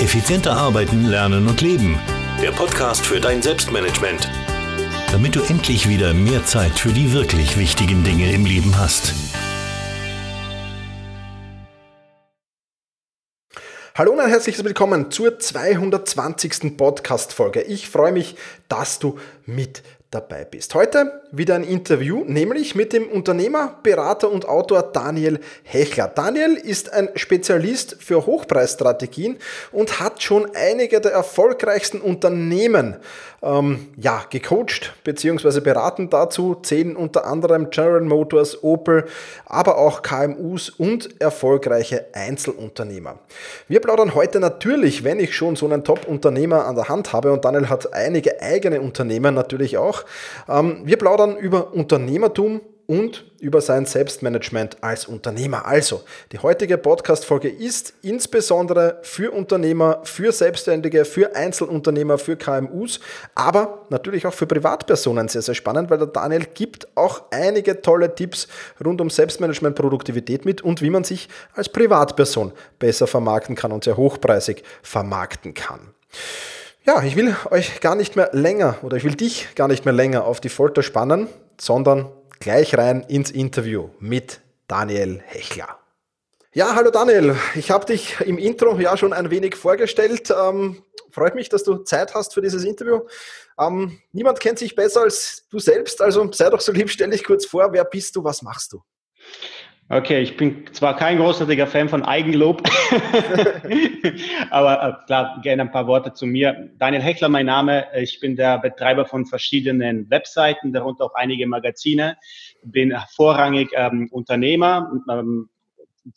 Effizienter arbeiten, lernen und leben. Der Podcast für dein Selbstmanagement. Damit du endlich wieder mehr Zeit für die wirklich wichtigen Dinge im Leben hast. Hallo und herzlich willkommen zur 220. Podcast-Folge. Ich freue mich, dass du mit dabei bist. Heute wieder ein Interview, nämlich mit dem Unternehmer, Berater und Autor Daniel Hechler. Daniel ist ein Spezialist für Hochpreisstrategien und hat schon einige der erfolgreichsten Unternehmen ähm, ja, gecoacht bzw. beraten dazu, zählen unter anderem General Motors, Opel, aber auch KMUs und erfolgreiche Einzelunternehmer. Wir plaudern heute natürlich, wenn ich schon so einen Top-Unternehmer an der Hand habe und Daniel hat einige eigene Unternehmen natürlich auch, ähm, wir plaudern über Unternehmertum und über sein Selbstmanagement als Unternehmer. Also, die heutige Podcast-Folge ist insbesondere für Unternehmer, für Selbstständige, für Einzelunternehmer, für KMUs, aber natürlich auch für Privatpersonen sehr, sehr spannend, weil der Daniel gibt auch einige tolle Tipps rund um Selbstmanagement, Produktivität mit und wie man sich als Privatperson besser vermarkten kann und sehr hochpreisig vermarkten kann. Ja, ich will euch gar nicht mehr länger oder ich will dich gar nicht mehr länger auf die Folter spannen, sondern gleich rein ins Interview mit Daniel Hechler. Ja, hallo Daniel, ich habe dich im Intro ja schon ein wenig vorgestellt. Ähm, freut mich, dass du Zeit hast für dieses Interview. Ähm, niemand kennt sich besser als du selbst, also sei doch so lieb, stell dich kurz vor, wer bist du, was machst du? Okay, ich bin zwar kein großartiger Fan von Eigenlob, aber äh, klar, gerne ein paar Worte zu mir. Daniel Hechler, mein Name. Ich bin der Betreiber von verschiedenen Webseiten, darunter auch einige Magazine. Bin vorrangig ähm, Unternehmer, ähm,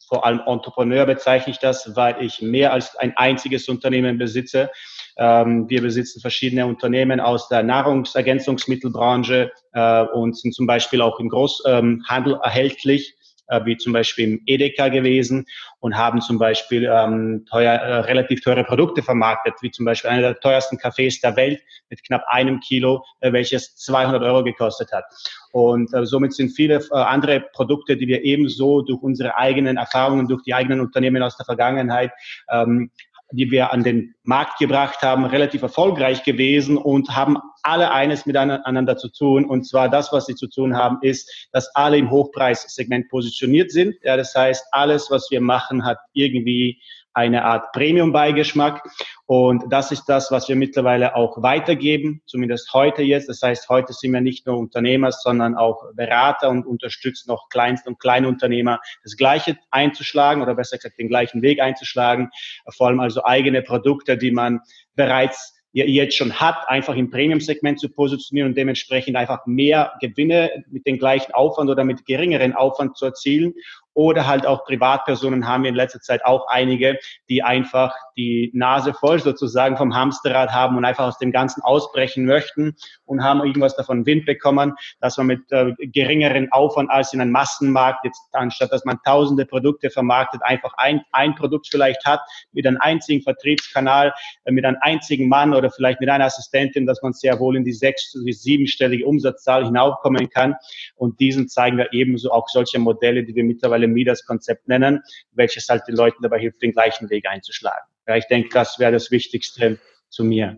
vor allem Entrepreneur bezeichne ich das, weil ich mehr als ein einziges Unternehmen besitze. Ähm, wir besitzen verschiedene Unternehmen aus der Nahrungsergänzungsmittelbranche äh, und sind zum Beispiel auch im Großhandel erhältlich äh, wie zum Beispiel im Edeka gewesen und haben zum Beispiel ähm, teuer, äh, relativ teure Produkte vermarktet, wie zum Beispiel einer der teuersten Cafés der Welt mit knapp einem Kilo, äh, welches 200 Euro gekostet hat. Und äh, somit sind viele äh, andere Produkte, die wir ebenso durch unsere eigenen Erfahrungen, durch die eigenen Unternehmen aus der Vergangenheit ähm, die wir an den Markt gebracht haben, relativ erfolgreich gewesen und haben alle eines miteinander zu tun. Und zwar das, was sie zu tun haben, ist, dass alle im Hochpreissegment positioniert sind. Ja, das heißt, alles, was wir machen, hat irgendwie eine Art Premium-Beigeschmack. Und das ist das, was wir mittlerweile auch weitergeben, zumindest heute jetzt. Das heißt, heute sind wir nicht nur Unternehmer, sondern auch Berater und unterstützen auch Kleinst- und Kleinunternehmer, das Gleiche einzuschlagen oder besser gesagt den gleichen Weg einzuschlagen. Vor allem also eigene Produkte, die man bereits jetzt schon hat, einfach im Premium-Segment zu positionieren und dementsprechend einfach mehr Gewinne mit dem gleichen Aufwand oder mit geringeren Aufwand zu erzielen oder halt auch Privatpersonen haben wir in letzter Zeit auch einige, die einfach die Nase voll sozusagen vom Hamsterrad haben und einfach aus dem Ganzen ausbrechen möchten und haben irgendwas davon Wind bekommen, dass man mit äh, geringeren Aufwand als in einem Massenmarkt jetzt anstatt dass man tausende Produkte vermarktet, einfach ein, ein Produkt vielleicht hat mit einem einzigen Vertriebskanal, äh, mit einem einzigen Mann oder vielleicht mit einer Assistentin, dass man sehr wohl in die sechs- bis siebenstellige Umsatzzahl hinaufkommen kann. Und diesen zeigen wir ebenso auch solche Modelle, die wir mittlerweile mittlerweile Midas-Konzept nennen, welches halt den Leuten dabei hilft, den gleichen Weg einzuschlagen. Ja, ich denke, das wäre das Wichtigste zu mir.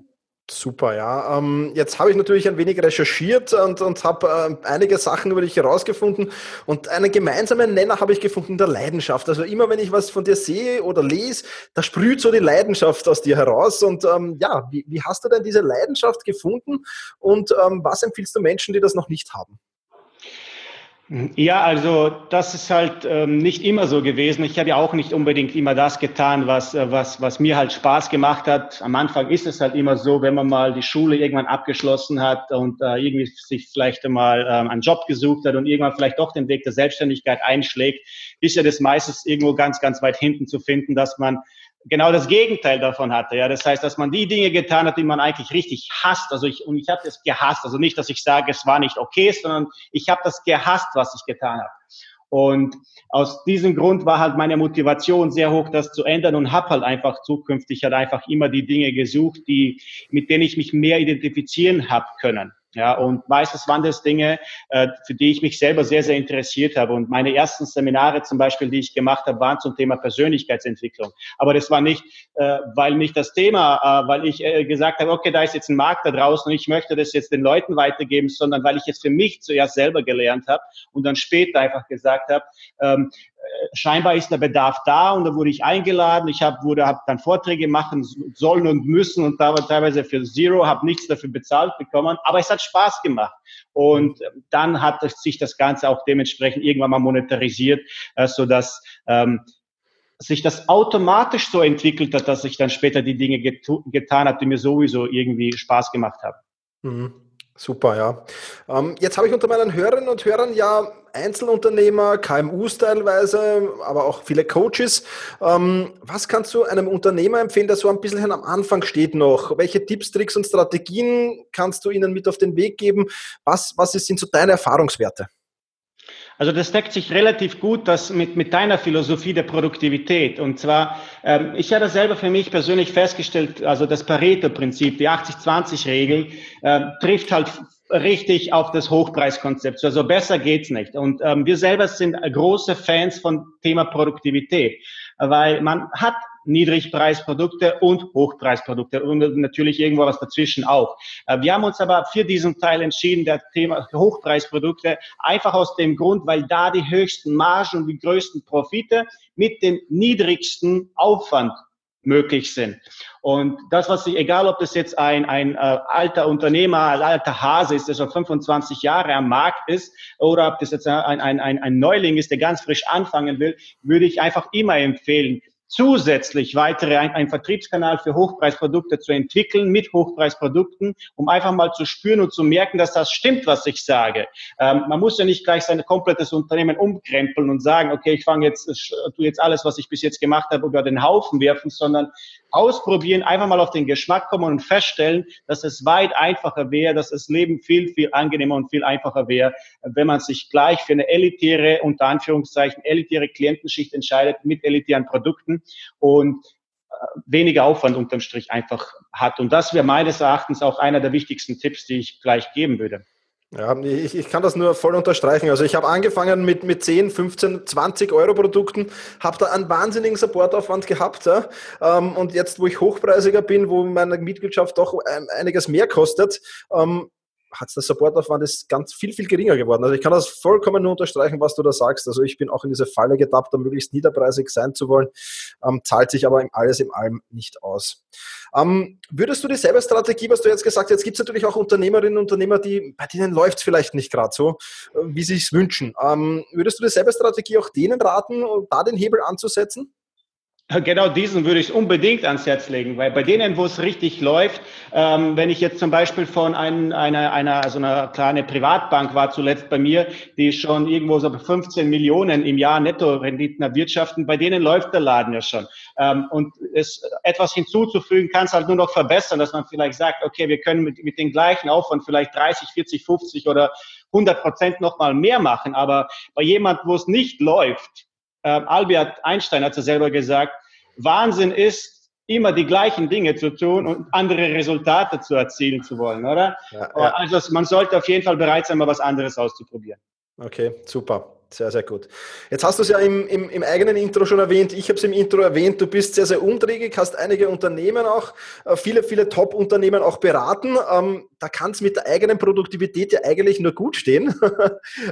Super, ja. Ähm, jetzt habe ich natürlich ein wenig recherchiert und, und habe äh, einige Sachen über dich herausgefunden. Und einen gemeinsamen Nenner habe ich gefunden, der Leidenschaft. Also immer, wenn ich was von dir sehe oder lese, da sprüht so die Leidenschaft aus dir heraus. Und ähm, ja, wie, wie, hast du denn diese Leidenschaft gefunden? Und ähm, was empfiehlst du Menschen, die das noch nicht haben? Ja, also das ist halt ähm, nicht immer so gewesen. Ich habe ja auch nicht unbedingt immer das getan, was, äh, was, was mir halt Spaß gemacht hat. Am Anfang ist es halt immer so, wenn man mal die Schule irgendwann abgeschlossen hat und äh, irgendwie sich vielleicht mal ähm, einen Job gesucht hat und irgendwann vielleicht doch den Weg der Selbstständigkeit einschlägt, ist ja das meistens irgendwo ganz, ganz weit hinten zu finden, dass man genau das Gegenteil davon hatte. Ja, das heißt, dass man die Dinge getan hat, die man eigentlich richtig hasst. Also ich und ich habe das gehasst. Also nicht, dass ich sage, es war nicht okay, sondern ich habe das gehasst, was ich getan habe. Und aus diesem Grund war halt meine Motivation sehr hoch, das zu ändern und habe halt einfach zukünftig halt einfach immer die Dinge gesucht, die mit denen ich mich mehr identifizieren habe können. Ja, und meistens waren das Dinge, äh, für die ich mich selber sehr, sehr interessiert habe. Und meine ersten Seminare zum Beispiel, die ich gemacht habe, waren zum Thema Persönlichkeitsentwicklung. Aber das war nicht, äh, weil mich das Thema, äh, weil ich gesagt habe, okay, da ist jetzt ein Markt da draußen und ich möchte das jetzt den Leuten weitergeben, sondern weil ich es für mich zuerst selber gelernt habe und dann später einfach gesagt habe, ähm, scheinbar ist der Bedarf da und da wurde ich eingeladen. Ich habe wurde hab dann Vorträge machen sollen und müssen und da war teilweise für Zero, habe nichts dafür bezahlt bekommen, aber es hat Spaß gemacht. Und dann hat sich das Ganze auch dementsprechend irgendwann mal monetarisiert, äh, so dass ähm, sich das automatisch so entwickelt hat, dass ich dann später die Dinge get getan habe, die mir sowieso irgendwie Spaß gemacht haben. Mhm. Super, ja. Ähm, jetzt habe ich unter meinen Hörerinnen und Hörern ja Einzelunternehmer, KMUs teilweise, aber auch viele Coaches. Ähm, was kannst du einem Unternehmer empfehlen, der so ein bisschen am Anfang steht noch? Welche Tipps, Tricks und Strategien kannst du ihnen mit auf den Weg geben? Was, was sind so deine Erfahrungswerte? Also das deckt sich relativ gut das mit, mit deiner Philosophie der Produktivität. Und zwar, ähm, ich habe selber für mich persönlich festgestellt, also das Pareto-Prinzip, die 80-20-Regel, äh, trifft halt richtig auf das Hochpreiskonzept. Also besser geht's nicht. Und ähm, wir selber sind große Fans von Thema Produktivität, weil man hat Niedrigpreisprodukte und Hochpreisprodukte und natürlich irgendwo was dazwischen auch. Äh, wir haben uns aber für diesen Teil entschieden, der Thema Hochpreisprodukte, einfach aus dem Grund, weil da die höchsten Margen und die größten Profite mit dem niedrigsten Aufwand möglich sind. Und das, was ich, egal ob das jetzt ein, ein äh, alter Unternehmer, ein alter Hase ist, der schon 25 Jahre am Markt ist, oder ob das jetzt ein, ein, ein, ein Neuling ist, der ganz frisch anfangen will, würde ich einfach immer empfehlen, zusätzlich weitere ein, einen Vertriebskanal für Hochpreisprodukte zu entwickeln mit Hochpreisprodukten, um einfach mal zu spüren und zu merken, dass das stimmt, was ich sage. Ähm, man muss ja nicht gleich sein komplettes Unternehmen umkrempeln und sagen, okay, ich fange jetzt, tue jetzt alles, was ich bis jetzt gemacht habe, über den Haufen werfen, sondern ausprobieren, einfach mal auf den Geschmack kommen und feststellen, dass es weit einfacher wäre, dass das Leben viel, viel angenehmer und viel einfacher wäre, wenn man sich gleich für eine elitäre, unter Anführungszeichen, elitäre Klientenschicht entscheidet mit elitären Produkten und äh, weniger Aufwand unterm Strich einfach hat. Und das wäre meines Erachtens auch einer der wichtigsten Tipps, die ich gleich geben würde. Ja, ich, ich kann das nur voll unterstreichen. Also ich habe angefangen mit, mit 10, 15, 20 Euro Produkten, habe da einen wahnsinnigen Supportaufwand gehabt. Ja? Ähm, und jetzt, wo ich hochpreisiger bin, wo meine Mitgliedschaft doch einiges mehr kostet, ähm, hat der Supportaufwand ist ganz viel, viel geringer geworden. Also ich kann das vollkommen nur unterstreichen, was du da sagst. Also ich bin auch in diese Falle getappt, da möglichst niederpreisig sein zu wollen, ähm, zahlt sich aber alles im allem nicht aus. Ähm, würdest du dieselbe Strategie, was du jetzt gesagt hast, jetzt gibt es natürlich auch Unternehmerinnen und Unternehmer, die, bei denen läuft es vielleicht nicht gerade so, äh, wie sie es wünschen. Ähm, würdest du dieselbe Strategie auch denen raten, da den Hebel anzusetzen? Genau diesen würde ich unbedingt ans Herz legen, weil bei denen, wo es richtig läuft, ähm, wenn ich jetzt zum Beispiel von ein, einer, einer, also einer kleine Privatbank war zuletzt bei mir, die schon irgendwo so 15 Millionen im Jahr Netto-Renditen erwirtschaften, bei denen läuft der Laden ja schon. Ähm, und es etwas hinzuzufügen kann es halt nur noch verbessern, dass man vielleicht sagt, okay, wir können mit, mit den gleichen Aufwand vielleicht 30, 40, 50 oder 100 Prozent nochmal mehr machen, aber bei jemand, wo es nicht läuft, äh, Albert Einstein hat es selber gesagt, Wahnsinn ist, immer die gleichen Dinge zu tun und andere Resultate zu erzielen zu wollen, oder? Ja, ja. Also man sollte auf jeden Fall bereit sein, mal was anderes auszuprobieren. Okay, super. Sehr, sehr gut. Jetzt hast du es ja im, im, im eigenen Intro schon erwähnt. Ich habe es im Intro erwähnt. Du bist sehr, sehr umträgig, hast einige Unternehmen auch, äh, viele, viele Top-Unternehmen auch beraten. Ähm, da kann es mit der eigenen Produktivität ja eigentlich nur gut stehen.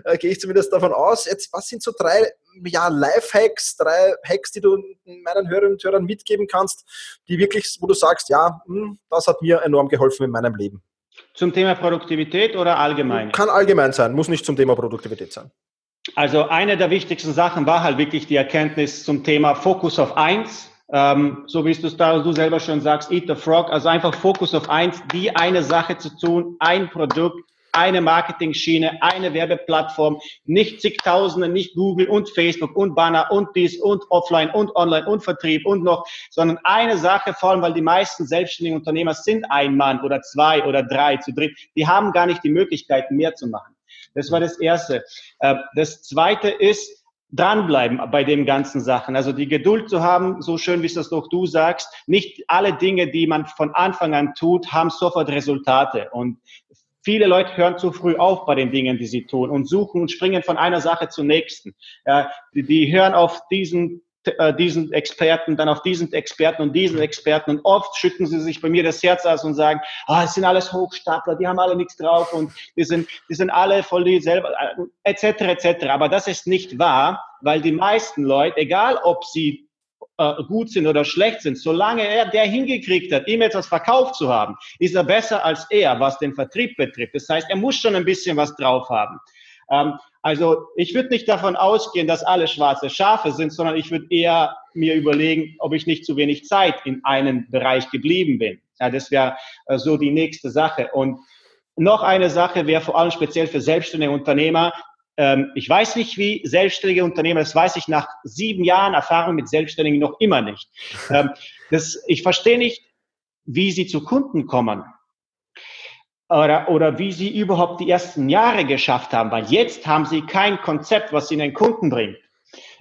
Äh, gehe ich zumindest davon aus. Jetzt, was sind so drei ja, Life-Hacks, drei Hacks, die du meinen Hörerinnen und Hörern mitgeben kannst, die wirklich, wo du sagst, ja, hm, das hat mir enorm geholfen in meinem Leben? Zum Thema Produktivität oder allgemein? Kann allgemein sein, muss nicht zum Thema Produktivität sein. Also eine der wichtigsten Sachen war halt wirklich die Erkenntnis zum Thema Fokus auf eins. Ähm, so wie du es da du selber schon sagst, Eat the Frog, also einfach Fokus auf eins, die eine Sache zu tun, ein Produkt, eine Marketing-Schiene, eine Werbeplattform, nicht zigtausende, nicht Google und Facebook und Banner und dies und Offline und Online und Vertrieb und noch, sondern eine Sache, vor allem weil die meisten selbstständigen Unternehmer sind ein Mann oder zwei oder drei zu dritt, die haben gar nicht die Möglichkeit, mehr zu machen. Das war das Erste. Äh, das Zweite ist, dranbleiben bei den ganzen Sachen. Also die Geduld zu haben, so schön wie es das doch du sagst, nicht alle Dinge, die man von Anfang an tut, haben sofort Resultate. Und Viele Leute hören zu früh auf bei den Dingen, die sie tun und suchen und springen von einer Sache zur nächsten. Die hören auf diesen äh, diesen Experten, dann auf diesen Experten und diesen Experten und oft schütten sie sich bei mir das Herz aus und sagen, ah, oh, es sind alles Hochstapler, die haben alle nichts drauf und die sind, die sind alle voll die selber, etc., äh, etc. Aber das ist nicht wahr, weil die meisten Leute, egal ob sie äh, gut sind oder schlecht sind, solange er der hingekriegt hat, ihm etwas verkauft zu haben, ist er besser als er, was den Vertrieb betrifft. Das heißt, er muss schon ein bisschen was drauf haben. Ähm, also ich würde nicht davon ausgehen, dass alle schwarze Schafe sind, sondern ich würde eher mir überlegen, ob ich nicht zu wenig Zeit in einem Bereich geblieben bin. Ja, das wäre äh, so die nächste Sache. Und noch eine Sache wäre vor allem speziell für selbstständige Unternehmer. Ähm, ich weiß nicht, wie selbstständige Unternehmer, das weiß ich nach sieben Jahren Erfahrung mit Selbstständigen noch immer nicht. Ähm, das, ich verstehe nicht, wie sie zu Kunden kommen oder, oder wie sie überhaupt die ersten Jahre geschafft haben, weil jetzt haben sie kein Konzept, was sie in den Kunden bringt.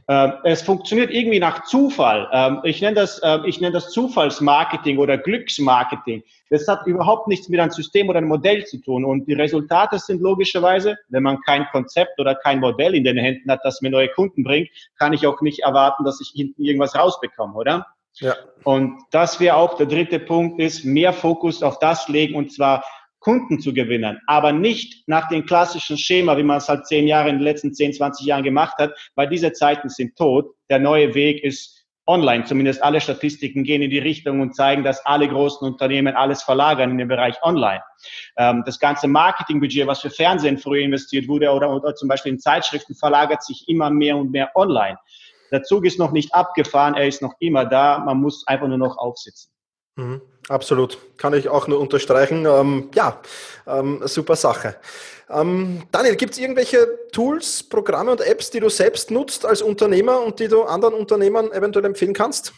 Ähm, es funktioniert irgendwie nach Zufall. Ähm, ich nenne das, äh, ich nenne das Zufallsmarketing oder Glücksmarketing. Das hat überhaupt nichts mit einem System oder einem Modell zu tun. Und die Resultate sind logischerweise, wenn man kein Konzept oder kein Modell in den Händen hat, das mir neue Kunden bringt, kann ich auch nicht erwarten, dass ich hinten irgendwas rausbekomme, oder? Ja. Und das wäre auch der dritte Punkt, ist mehr Fokus auf das legen und zwar Kunden zu gewinnen, aber nicht nach dem klassischen Schema, wie man es halt zehn Jahre in den letzten zehn, zwanzig Jahren gemacht hat, weil diese Zeiten sind tot. Der neue Weg ist online. Zumindest alle Statistiken gehen in die Richtung und zeigen, dass alle großen Unternehmen alles verlagern in den Bereich online. Ähm, das ganze Marketingbudget, was für Fernsehen früher investiert wurde oder, oder zum Beispiel in Zeitschriften, verlagert sich immer mehr und mehr online. Der Zug ist noch nicht abgefahren, er ist noch immer da. Man muss einfach nur noch aufsitzen. Mhm, absolut, kann ich auch nur unterstreichen. Ähm, ja, ähm, super Sache. Ähm, Daniel, gibt es irgendwelche Tools, Programme und Apps, die du selbst nutzt als Unternehmer und die du anderen Unternehmern eventuell empfehlen kannst?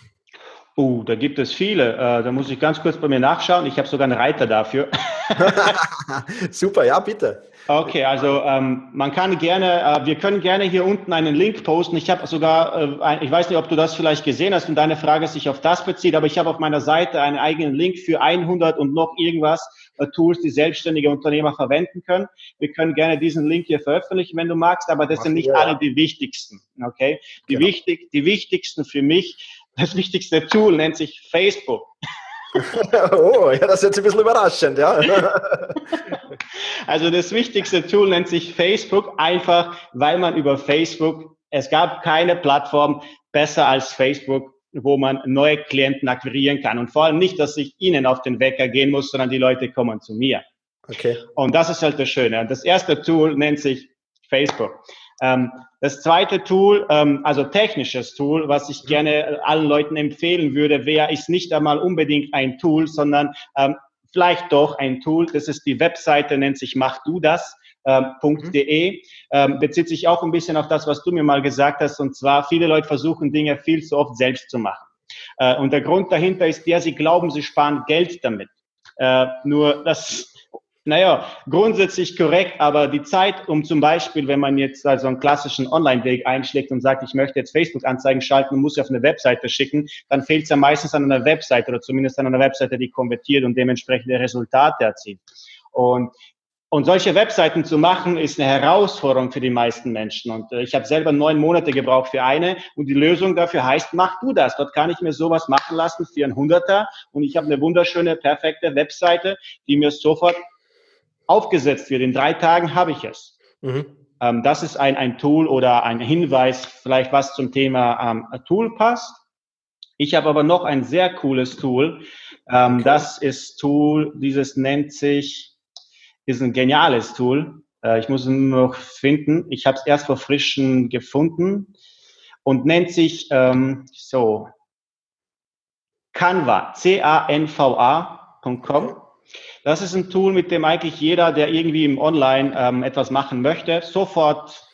Oh, da gibt es viele. Äh, da muss ich ganz kurz bei mir nachschauen. Ich habe sogar einen Reiter dafür. Super, ja, bitte. Okay, also ähm, man kann gerne, äh, wir können gerne hier unten einen Link posten. Ich habe sogar, äh, ein, ich weiß nicht, ob du das vielleicht gesehen hast und deine Frage sich auf das bezieht, aber ich habe auf meiner Seite einen eigenen Link für 100 und noch irgendwas äh, Tools, die selbstständige Unternehmer verwenden können. Wir können gerne diesen Link hier veröffentlichen, wenn du magst, aber das Mach sind nicht ja. alle die wichtigsten. Okay, die genau. wichtig, die wichtigsten für mich. Das wichtigste Tool nennt sich Facebook. Oh, ja, das ist jetzt ein bisschen überraschend, ja. also das wichtigste Tool nennt sich Facebook, einfach weil man über Facebook, es gab keine Plattform besser als Facebook, wo man neue Klienten akquirieren kann. Und vor allem nicht, dass ich ihnen auf den Wecker gehen muss, sondern die Leute kommen zu mir. Okay. Und das ist halt das Schöne. Das erste Tool nennt sich Facebook. Ähm, das zweite Tool, ähm, also technisches Tool, was ich gerne allen Leuten empfehlen würde, wäre, ist nicht einmal unbedingt ein Tool, sondern ähm, vielleicht doch ein Tool. Das ist die Webseite, nennt sich Mach du das. .de ähm, bezieht sich auch ein bisschen auf das, was du mir mal gesagt hast, und zwar viele Leute versuchen Dinge viel zu oft selbst zu machen. Äh, und der Grund dahinter ist der, sie glauben, sie sparen Geld damit. Äh, nur das naja, grundsätzlich korrekt, aber die Zeit, um zum Beispiel, wenn man jetzt also einen klassischen Online-Weg einschlägt und sagt, ich möchte jetzt Facebook-Anzeigen schalten und muss sie auf eine Webseite schicken, dann fehlt es ja meistens an einer Webseite oder zumindest an einer Webseite, die konvertiert und dementsprechende Resultate erzielt. Und und solche Webseiten zu machen, ist eine Herausforderung für die meisten Menschen. Und äh, ich habe selber neun Monate gebraucht für eine. Und die Lösung dafür heißt, mach du das. Dort kann ich mir sowas machen lassen für ein Hunderter. Und ich habe eine wunderschöne, perfekte Webseite, die mir sofort aufgesetzt wird. In drei Tagen habe ich es. Mhm. Ähm, das ist ein, ein Tool oder ein Hinweis, vielleicht was zum Thema ähm, Tool passt. Ich habe aber noch ein sehr cooles Tool. Ähm, okay. Das ist Tool, dieses nennt sich, ist ein geniales Tool. Äh, ich muss es nur noch finden. Ich habe es erst vor frischen gefunden und nennt sich ähm, so Canva, C-A-N-V-A.com. Das ist ein Tool, mit dem eigentlich jeder, der irgendwie im Online ähm, etwas machen möchte, sofort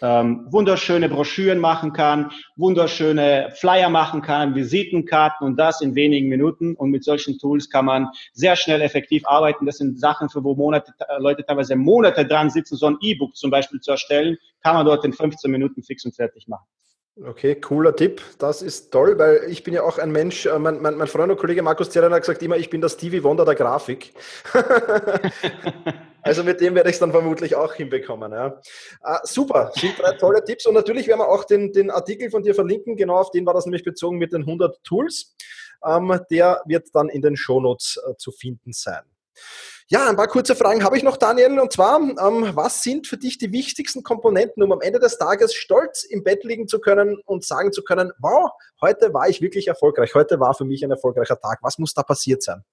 ähm, wunderschöne Broschüren machen kann, wunderschöne Flyer machen kann, Visitenkarten und das in wenigen Minuten. Und mit solchen Tools kann man sehr schnell effektiv arbeiten. Das sind Sachen, für wo Monate, äh, Leute teilweise Monate dran sitzen, so ein E-Book zum Beispiel zu erstellen, kann man dort in 15 Minuten fix und fertig machen. Okay, cooler Tipp. Das ist toll, weil ich bin ja auch ein Mensch, äh, mein, mein, mein Freund und Kollege Markus Zerren hat gesagt immer, ich bin der Stevie Wonder der Grafik. Also mit dem werde ich es dann vermutlich auch hinbekommen. Ja. Ah, super, sind drei tolle Tipps. Und natürlich werden wir auch den, den Artikel von dir verlinken. Genau auf den war das nämlich bezogen mit den 100 Tools. Ähm, der wird dann in den Shownotes äh, zu finden sein. Ja, ein paar kurze Fragen habe ich noch, Daniel. Und zwar, ähm, was sind für dich die wichtigsten Komponenten, um am Ende des Tages stolz im Bett liegen zu können und sagen zu können, wow, heute war ich wirklich erfolgreich. Heute war für mich ein erfolgreicher Tag. Was muss da passiert sein?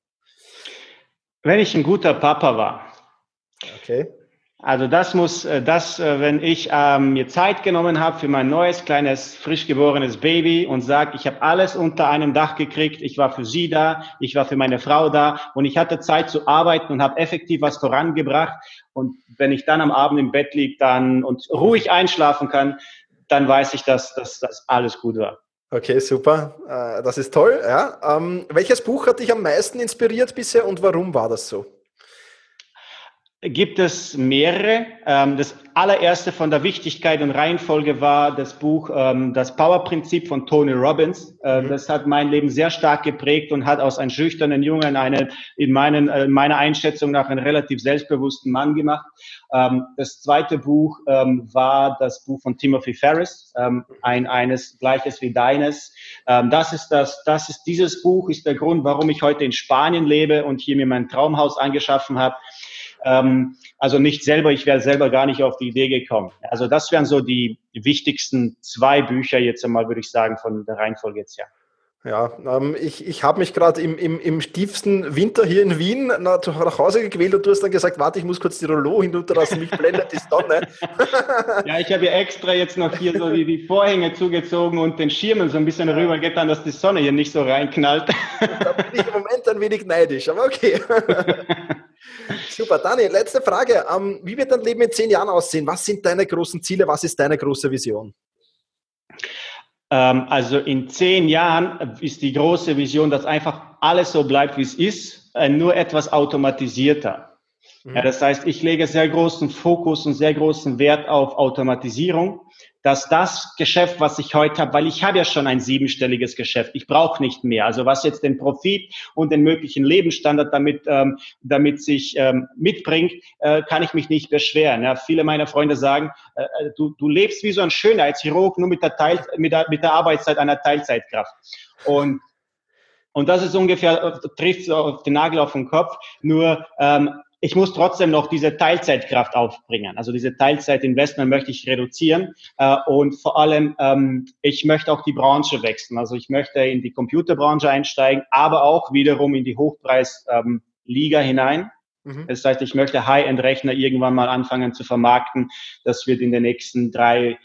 Wenn ich ein guter Papa war. Okay. Also das muss, äh, das, äh, wenn ich ähm, mir Zeit genommen habe für mein neues kleines frisch geborenes Baby und sage, ich habe alles unter einem Dach gekriegt, ich war für sie da, ich war für meine Frau da und ich hatte Zeit zu arbeiten und habe effektiv was vorangebracht. Und wenn ich dann am Abend im Bett liege dann und ruhig einschlafen kann, dann weiß ich, dass, das alles gut war. Okay, super. Äh, das ist toll. Ja. Ähm, welches Buch hat dich am meisten inspiriert bisher und warum war das so? Gibt es mehrere. Ähm, das allererste von der Wichtigkeit und Reihenfolge war das Buch ähm, Das Power-Prinzip von Tony Robbins. Äh, mhm. Das hat mein Leben sehr stark geprägt und hat aus einem schüchternen Jungen einen, in, meinen, äh, in meiner Einschätzung nach einen relativ selbstbewussten Mann gemacht. Ähm, das zweite Buch war das Buch von Timothy Ferris, ein, eines gleiches wie deines. Das ist das, das ist dieses Buch ist der Grund, warum ich heute in Spanien lebe und hier mir mein Traumhaus angeschaffen habe. Ähm, also nicht selber, ich wäre selber gar nicht auf die Idee gekommen. Also das wären so die wichtigsten zwei Bücher jetzt einmal, würde ich sagen, von der Reihenfolge jetzt, ja. Ja, ähm, ich, ich habe mich gerade im, im, im tiefsten Winter hier in Wien nach, nach Hause gequält und du hast dann gesagt, warte, ich muss kurz die Rollo hinunterlassen, mich blendet die Sonne. ja, ich habe ja extra jetzt noch hier so die, die Vorhänge zugezogen und den Schirmen so ein bisschen rüber getan, dass die Sonne hier nicht so reinknallt. da bin ich im Moment ein wenig neidisch, aber okay. Super, Daniel, letzte Frage. Ähm, wie wird dein Leben in zehn Jahren aussehen? Was sind deine großen Ziele? Was ist deine große Vision? Ähm, also in zehn Jahren ist die große Vision, dass einfach alles so bleibt, wie es ist, äh, nur etwas automatisierter. Ja, das heißt, ich lege sehr großen Fokus und sehr großen Wert auf Automatisierung, dass das Geschäft, was ich heute habe, weil ich habe ja schon ein siebenstelliges Geschäft, ich brauche nicht mehr. Also was jetzt den Profit und den möglichen Lebensstandard damit, ähm, damit sich ähm, mitbringt, äh, kann ich mich nicht beschweren. Ja, viele meiner Freunde sagen, äh, äh du, du lebst wie so ein Schönheitschirurg, nur mit der, Teil, mit der, mit der Arbeitszeit einer Teilzeitkraft. Und und das ist ungefähr, äh, trifft auf den Nagel auf den Kopf. Nur ähm, ich muss trotzdem noch diese Teilzeitkraft aufbringen. Also diese Teilzeitinvestment möchte ich reduzieren äh, und vor allem ähm, ich möchte auch die Branche wechseln. Also ich möchte in die Computerbranche einsteigen, aber auch wiederum in die Hochpreisliga ähm, hinein. Mhm. Das heißt, ich möchte High-End-Rechner irgendwann mal anfangen zu vermarkten. Das wird in den nächsten drei äh,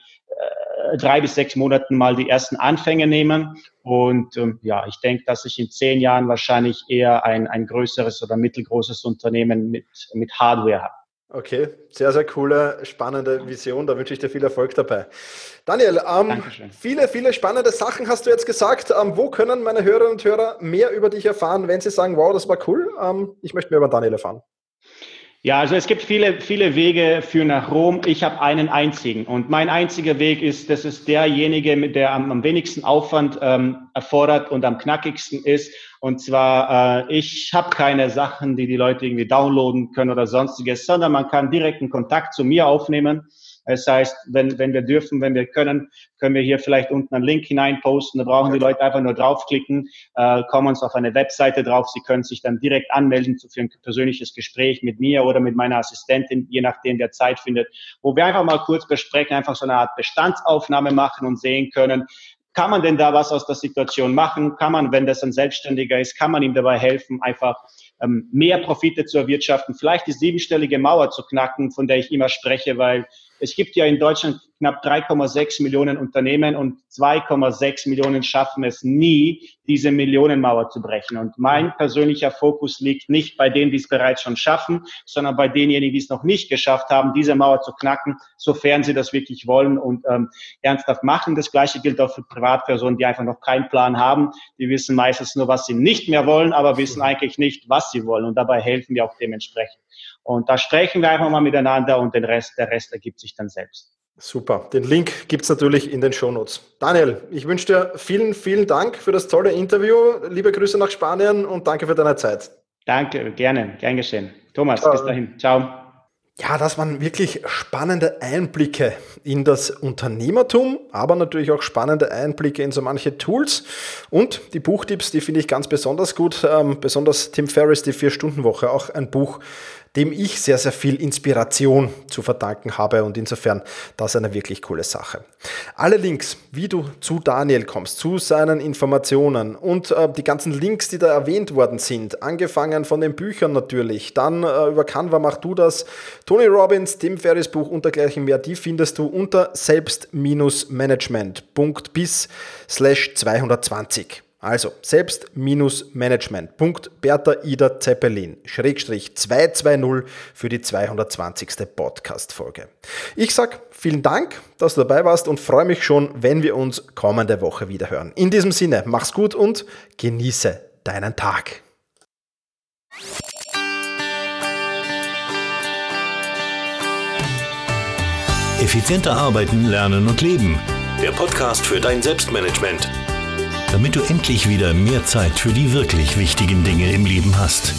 drei bis sechs Monaten mal die ersten Anfänge nehmen. Und ähm, ja, ich denke, dass ich in zehn Jahren wahrscheinlich eher ein, ein größeres oder mittelgroßes Unternehmen mit, mit Hardware habe. Okay, sehr, sehr coole, spannende Vision. Da wünsche ich dir viel Erfolg dabei. Daniel, ähm, viele, viele spannende Sachen hast du jetzt gesagt. Ähm, wo können meine Hörerinnen und Hörer mehr über dich erfahren, wenn sie sagen, wow, das war cool? Ähm, ich möchte mehr über Daniel erfahren. Ja, also es gibt viele, viele Wege für nach Rom. Ich habe einen einzigen. Und mein einziger Weg ist, das ist derjenige, der am, am wenigsten Aufwand ähm, erfordert und am knackigsten ist. Und zwar, äh, ich habe keine Sachen, die die Leute irgendwie downloaden können oder sonstiges, sondern man kann direkten Kontakt zu mir aufnehmen. Das heißt, wenn, wenn wir dürfen, wenn wir können, können wir hier vielleicht unten einen Link hinein posten. Da brauchen die Leute einfach nur draufklicken, äh, kommen uns auf eine Webseite drauf. Sie können sich dann direkt anmelden für ein persönliches Gespräch mit mir oder mit meiner Assistentin, je nachdem der Zeit findet, wo wir einfach mal kurz besprechen, einfach so eine Art Bestandsaufnahme machen und sehen können, kann man denn da was aus der Situation machen? Kann man, wenn das ein Selbstständiger ist, kann man ihm dabei helfen, einfach ähm, mehr Profite zu erwirtschaften, vielleicht die siebenstellige Mauer zu knacken, von der ich immer spreche, weil es gibt ja in Deutschland knapp 3,6 Millionen Unternehmen und 2,6 Millionen schaffen es nie, diese Millionenmauer zu brechen. Und mein persönlicher Fokus liegt nicht bei denen, die es bereits schon schaffen, sondern bei denjenigen, die es noch nicht geschafft haben, diese Mauer zu knacken, sofern sie das wirklich wollen und ähm, ernsthaft machen. Das Gleiche gilt auch für Privatpersonen, die einfach noch keinen Plan haben. Die wissen meistens nur, was sie nicht mehr wollen, aber wissen eigentlich nicht, was sie wollen. Und dabei helfen wir auch dementsprechend. Und da sprechen wir einfach mal miteinander und den Rest, der Rest ergibt sich dann selbst. Super. Den Link gibt es natürlich in den Shownotes. Daniel, ich wünsche dir vielen, vielen Dank für das tolle Interview. Liebe Grüße nach Spanien und danke für deine Zeit. Danke, gerne, gern geschehen. Thomas, Ciao. bis dahin. Ciao. Ja, das waren wirklich spannende Einblicke in das Unternehmertum, aber natürlich auch spannende Einblicke in so manche Tools. Und die Buchtipps, die finde ich ganz besonders gut. Ähm, besonders Tim Ferriss, die Vier-Stunden-Woche, auch ein Buch, dem ich sehr, sehr viel Inspiration zu verdanken habe und insofern das eine wirklich coole Sache. Alle Links, wie du zu Daniel kommst, zu seinen Informationen und äh, die ganzen Links, die da erwähnt worden sind, angefangen von den Büchern natürlich, dann äh, über Canva mach du das, Tony Robbins, Tim Ferris Buch und dergleichen mehr, die findest du unter selbst-management.bis slash 220. Also selbst-management.bertha Ida Zeppelin Schrägstrich 220 für die 220. Podcast-Folge. Ich sag vielen Dank, dass du dabei warst und freue mich schon, wenn wir uns kommende Woche wieder hören. In diesem Sinne, mach's gut und genieße deinen Tag. Effizienter arbeiten, lernen und leben. Der Podcast für dein Selbstmanagement damit du endlich wieder mehr Zeit für die wirklich wichtigen Dinge im Leben hast.